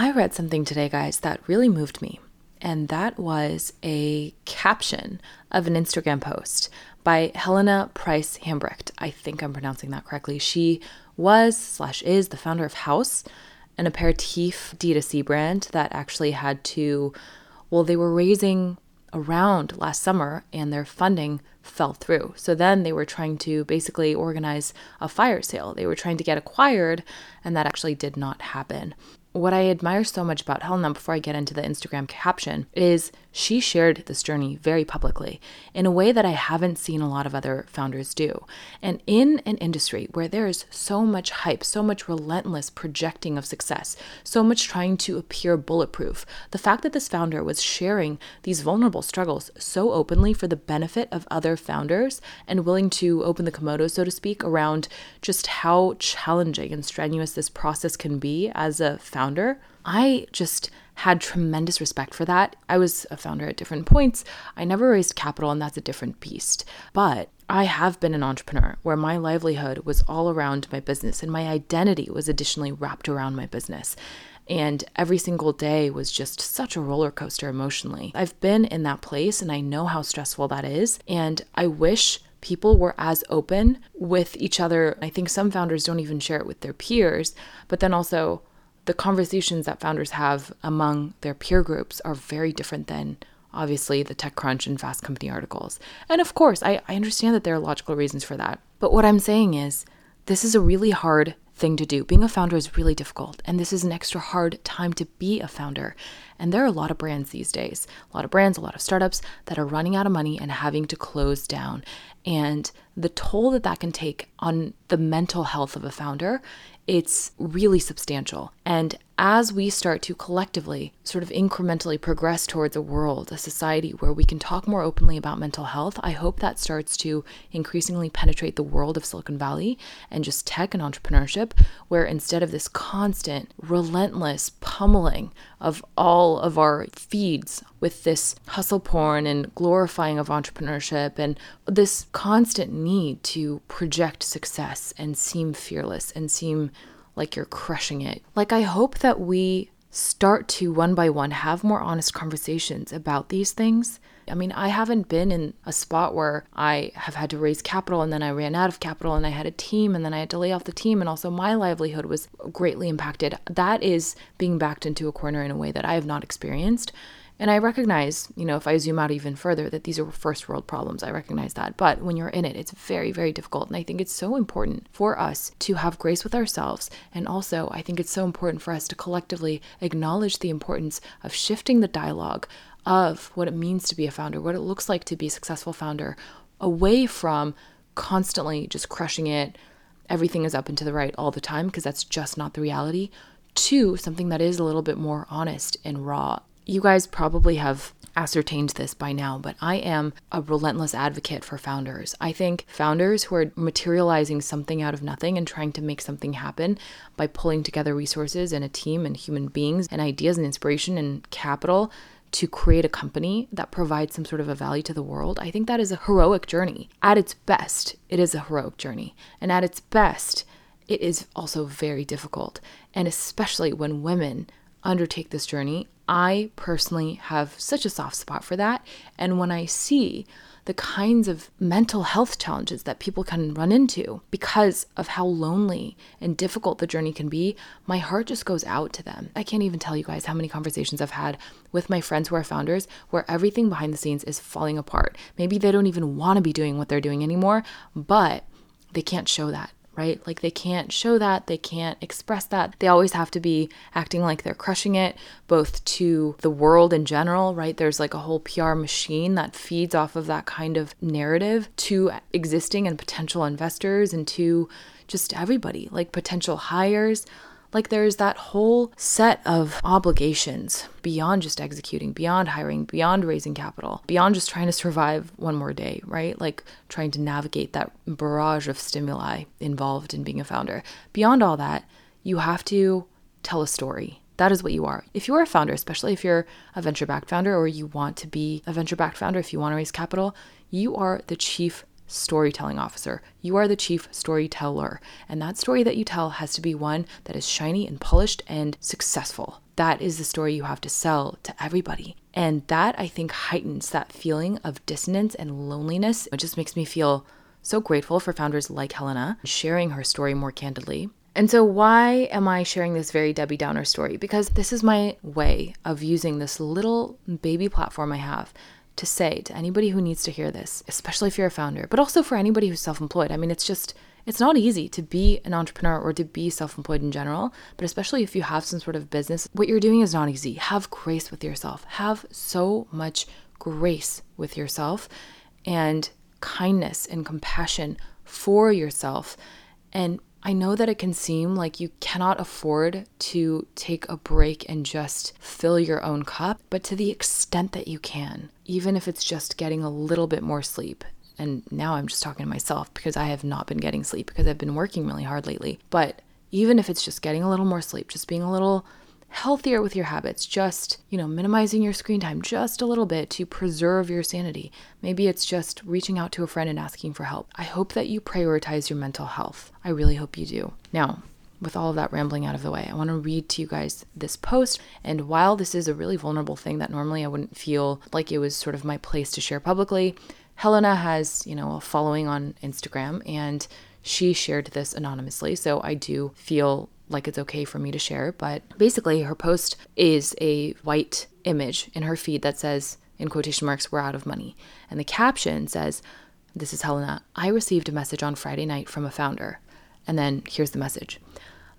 I read something today, guys, that really moved me. And that was a caption of an Instagram post by Helena Price Hambrecht. I think I'm pronouncing that correctly. She was slash is the founder of Haus, an aperitif D2C brand that actually had to, well, they were raising around last summer and their funding fell through. So then they were trying to basically organize a fire sale. They were trying to get acquired, and that actually did not happen what I admire so much about Helena before I get into the Instagram caption is she shared this journey very publicly in a way that I haven't seen a lot of other founders do. And in an industry where there is so much hype, so much relentless projecting of success, so much trying to appear bulletproof, the fact that this founder was sharing these vulnerable struggles so openly for the benefit of other founders and willing to open the kimono, so to speak, around just how challenging and strenuous this process can be as a founder, I just had tremendous respect for that. I was a founder at different points. I never raised capital, and that's a different beast. But I have been an entrepreneur where my livelihood was all around my business and my identity was additionally wrapped around my business. And every single day was just such a roller coaster emotionally. I've been in that place and I know how stressful that is. And I wish people were as open with each other. I think some founders don't even share it with their peers, but then also the conversations that founders have among their peer groups are very different than obviously the TechCrunch and Fast Company articles. And of course, I, I understand that there are logical reasons for that. But what I'm saying is, this is a really hard thing to do. Being a founder is really difficult, and this is an extra hard time to be a founder. And there are a lot of brands these days, a lot of brands, a lot of startups that are running out of money and having to close down. And the toll that that can take on the mental health of a founder it's really substantial. And as we start to collectively sort of incrementally progress towards a world, a society where we can talk more openly about mental health, I hope that starts to increasingly penetrate the world of Silicon Valley and just tech and entrepreneurship, where instead of this constant, relentless pummeling of all of our feeds with this hustle porn and glorifying of entrepreneurship and this constant need to project success and seem fearless and seem like you're crushing it. Like, I hope that we start to one by one have more honest conversations about these things. I mean, I haven't been in a spot where I have had to raise capital and then I ran out of capital and I had a team and then I had to lay off the team and also my livelihood was greatly impacted. That is being backed into a corner in a way that I have not experienced. And I recognize, you know, if I zoom out even further, that these are first world problems. I recognize that. But when you're in it, it's very, very difficult. And I think it's so important for us to have grace with ourselves. And also, I think it's so important for us to collectively acknowledge the importance of shifting the dialogue of what it means to be a founder, what it looks like to be a successful founder, away from constantly just crushing it. Everything is up and to the right all the time, because that's just not the reality, to something that is a little bit more honest and raw you guys probably have ascertained this by now, but I am a relentless advocate for founders. I think founders who are materializing something out of nothing and trying to make something happen by pulling together resources and a team and human beings and ideas and inspiration and capital to create a company that provides some sort of a value to the world, I think that is a heroic journey. At its best, it is a heroic journey. And at its best, it is also very difficult. And especially when women undertake this journey, I personally have such a soft spot for that. And when I see the kinds of mental health challenges that people can run into because of how lonely and difficult the journey can be, my heart just goes out to them. I can't even tell you guys how many conversations I've had with my friends who are founders where everything behind the scenes is falling apart. Maybe they don't even want to be doing what they're doing anymore, but they can't show that right? Like they can't show that, they can't express that. They always have to be acting like they're crushing it, both to the world in general, right? There's like a whole PR machine that feeds off of that kind of narrative to existing and potential investors and to just everybody, like potential hires. Like there's that whole set of obligations beyond just executing, beyond hiring, beyond raising capital, beyond just trying to survive one more day, right? Like trying to navigate that barrage of stimuli involved in being a founder. Beyond all that, you have to tell a story. That is what you are. If you are a founder, especially if you're a venture backed founder or you want to be a venture backed founder, if you want to raise capital, you are the chief storytelling officer. You are the chief storyteller. And that story that you tell has to be one that is shiny and polished and successful. That is the story you have to sell to everybody. And that I think heightens that feeling of dissonance and loneliness. It just makes me feel so grateful for founders like Helena sharing her story more candidly. And so, why am I sharing this very Debbie Downer story? Because this is my way of using this little baby platform I have to say to anybody who needs to hear this, especially if you're a founder, but also for anybody who's self employed. I mean, it's just, it's not easy to be an entrepreneur or to be self employed in general, but especially if you have some sort of business, what you're doing is not easy. Have grace with yourself, have so much grace with yourself and kindness and compassion for yourself. And I know that it can seem like you cannot afford to take a break and just fill your own cup, but to the extent that you can, even if it's just getting a little bit more sleep. And now I'm just talking to myself because I have not been getting sleep because I've been working really hard lately. But even if it's just getting a little more sleep, just being a little healthier with your habits, just, you know, minimizing your screen time just a little bit to preserve your sanity. Maybe it's just reaching out to a friend and asking for help. I hope that you prioritize your mental health. I really hope you do. Now, with all of that rambling out of the way, I want to read to you guys this post. And while this is a really vulnerable thing that normally I wouldn't feel like it was sort of my place to share publicly, Helena has, you know, a following on Instagram and she shared this anonymously. So I do feel like it's okay for me to share. But basically, her post is a white image in her feed that says, in quotation marks, we're out of money. And the caption says, This is Helena. I received a message on Friday night from a founder. And then here's the message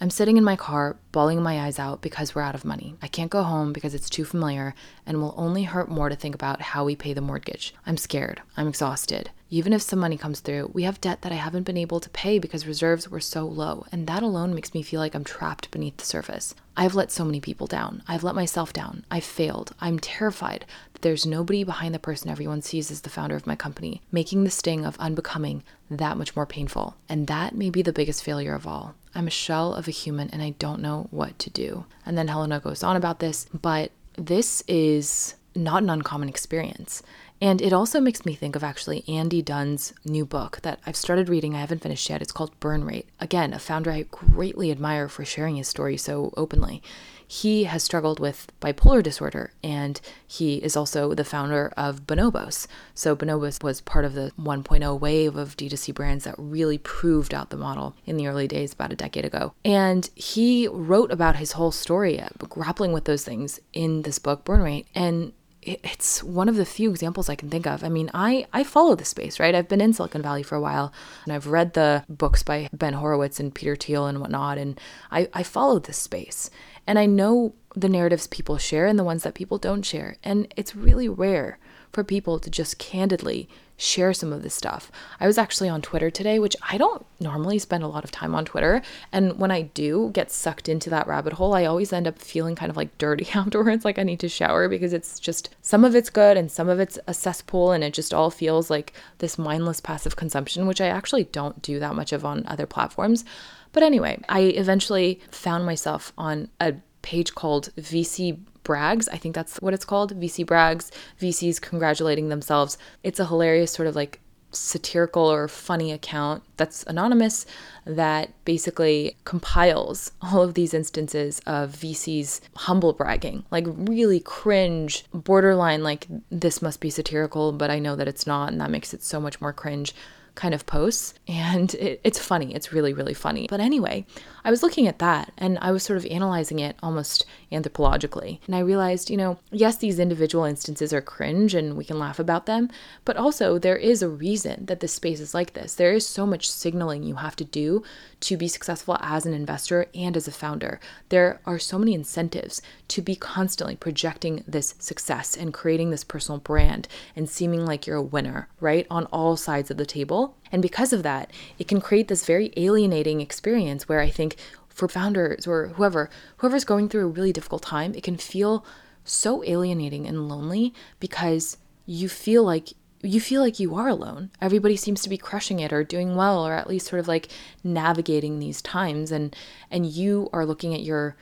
I'm sitting in my car, bawling my eyes out because we're out of money. I can't go home because it's too familiar and will only hurt more to think about how we pay the mortgage. I'm scared. I'm exhausted. Even if some money comes through, we have debt that I haven't been able to pay because reserves were so low, and that alone makes me feel like I'm trapped beneath the surface. I've let so many people down. I've let myself down. I've failed. I'm terrified that there's nobody behind the person everyone sees as the founder of my company, making the sting of unbecoming that much more painful. And that may be the biggest failure of all. I'm a shell of a human and I don't know what to do. And then Helena goes on about this, but this is not an uncommon experience. And it also makes me think of actually Andy Dunn's new book that I've started reading. I haven't finished yet. It's called Burn Rate. Again, a founder I greatly admire for sharing his story so openly. He has struggled with bipolar disorder and he is also the founder of Bonobos. So, Bonobos was part of the 1.0 wave of D2C brands that really proved out the model in the early days, about a decade ago. And he wrote about his whole story, uh, grappling with those things in this book, Burn Rate. And it's one of the few examples I can think of. I mean, I, I follow the space, right? I've been in Silicon Valley for a while and I've read the books by Ben Horowitz and Peter Thiel and whatnot, and I, I follow this space. And I know the narratives people share and the ones that people don't share. And it's really rare for people to just candidly share some of this stuff. I was actually on Twitter today, which I don't normally spend a lot of time on Twitter. And when I do get sucked into that rabbit hole, I always end up feeling kind of like dirty afterwards, like I need to shower because it's just some of it's good and some of it's a cesspool. And it just all feels like this mindless passive consumption, which I actually don't do that much of on other platforms. But anyway, I eventually found myself on a page called VC brags. I think that's what it's called VC brags, VCs congratulating themselves. It's a hilarious sort of like satirical or funny account that's anonymous that basically compiles all of these instances of VCs humble bragging, like really cringe, borderline, like this must be satirical, but I know that it's not, and that makes it so much more cringe kind of posts. And it, it's funny. It's really, really funny. But anyway, I was looking at that and I was sort of analyzing it almost anthropologically. And I realized, you know, yes, these individual instances are cringe and we can laugh about them, but also there is a reason that this space is like this. There is so much signaling you have to do to be successful as an investor and as a founder. There are so many incentives to be constantly projecting this success and creating this personal brand and seeming like you're a winner, right? On all sides of the table. And because of that, it can create this very alienating experience where I think for founders or whoever, whoever's going through a really difficult time, it can feel so alienating and lonely because you feel like you feel like you are alone. Everybody seems to be crushing it or doing well or at least sort of like navigating these times and and you are looking at your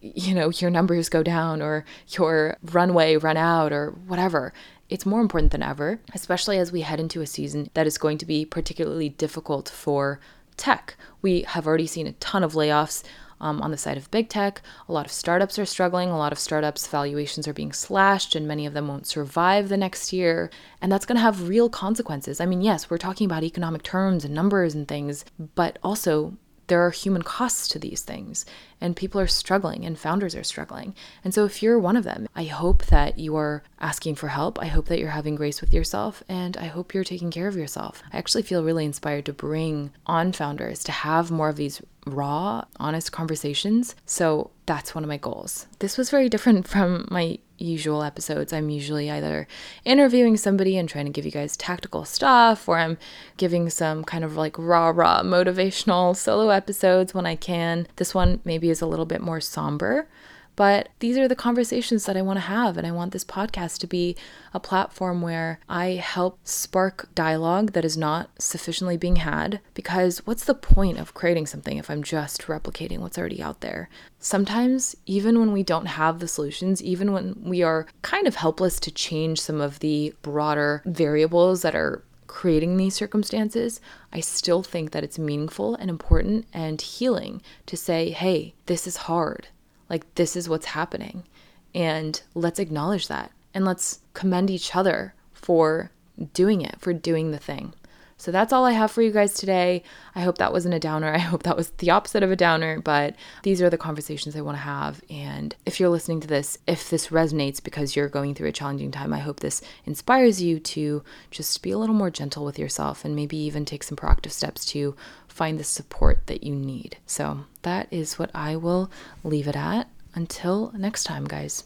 you know, your numbers go down or your runway run out or whatever. It's more important than ever, especially as we head into a season that is going to be particularly difficult for tech. We have already seen a ton of layoffs um, on the side of big tech. A lot of startups are struggling. A lot of startups' valuations are being slashed, and many of them won't survive the next year. And that's going to have real consequences. I mean, yes, we're talking about economic terms and numbers and things, but also there are human costs to these things and people are struggling and founders are struggling. And so if you're one of them, I hope that you are asking for help. I hope that you're having grace with yourself and I hope you're taking care of yourself. I actually feel really inspired to bring on founders to have more of these raw, honest conversations. So that's one of my goals. This was very different from my usual episodes. I'm usually either interviewing somebody and trying to give you guys tactical stuff, or I'm giving some kind of like raw, raw motivational solo episodes when I can. This one maybe is a little bit more somber. But these are the conversations that I want to have. And I want this podcast to be a platform where I help spark dialogue that is not sufficiently being had. Because what's the point of creating something if I'm just replicating what's already out there? Sometimes, even when we don't have the solutions, even when we are kind of helpless to change some of the broader variables that are creating these circumstances, I still think that it's meaningful and important and healing to say, hey, this is hard. Like, this is what's happening. And let's acknowledge that. And let's commend each other for doing it, for doing the thing. So that's all I have for you guys today. I hope that wasn't a downer. I hope that was the opposite of a downer, but these are the conversations I want to have. And if you're listening to this, if this resonates because you're going through a challenging time, I hope this inspires you to just be a little more gentle with yourself and maybe even take some proactive steps to find the support that you need. So that is what I will leave it at. Until next time, guys.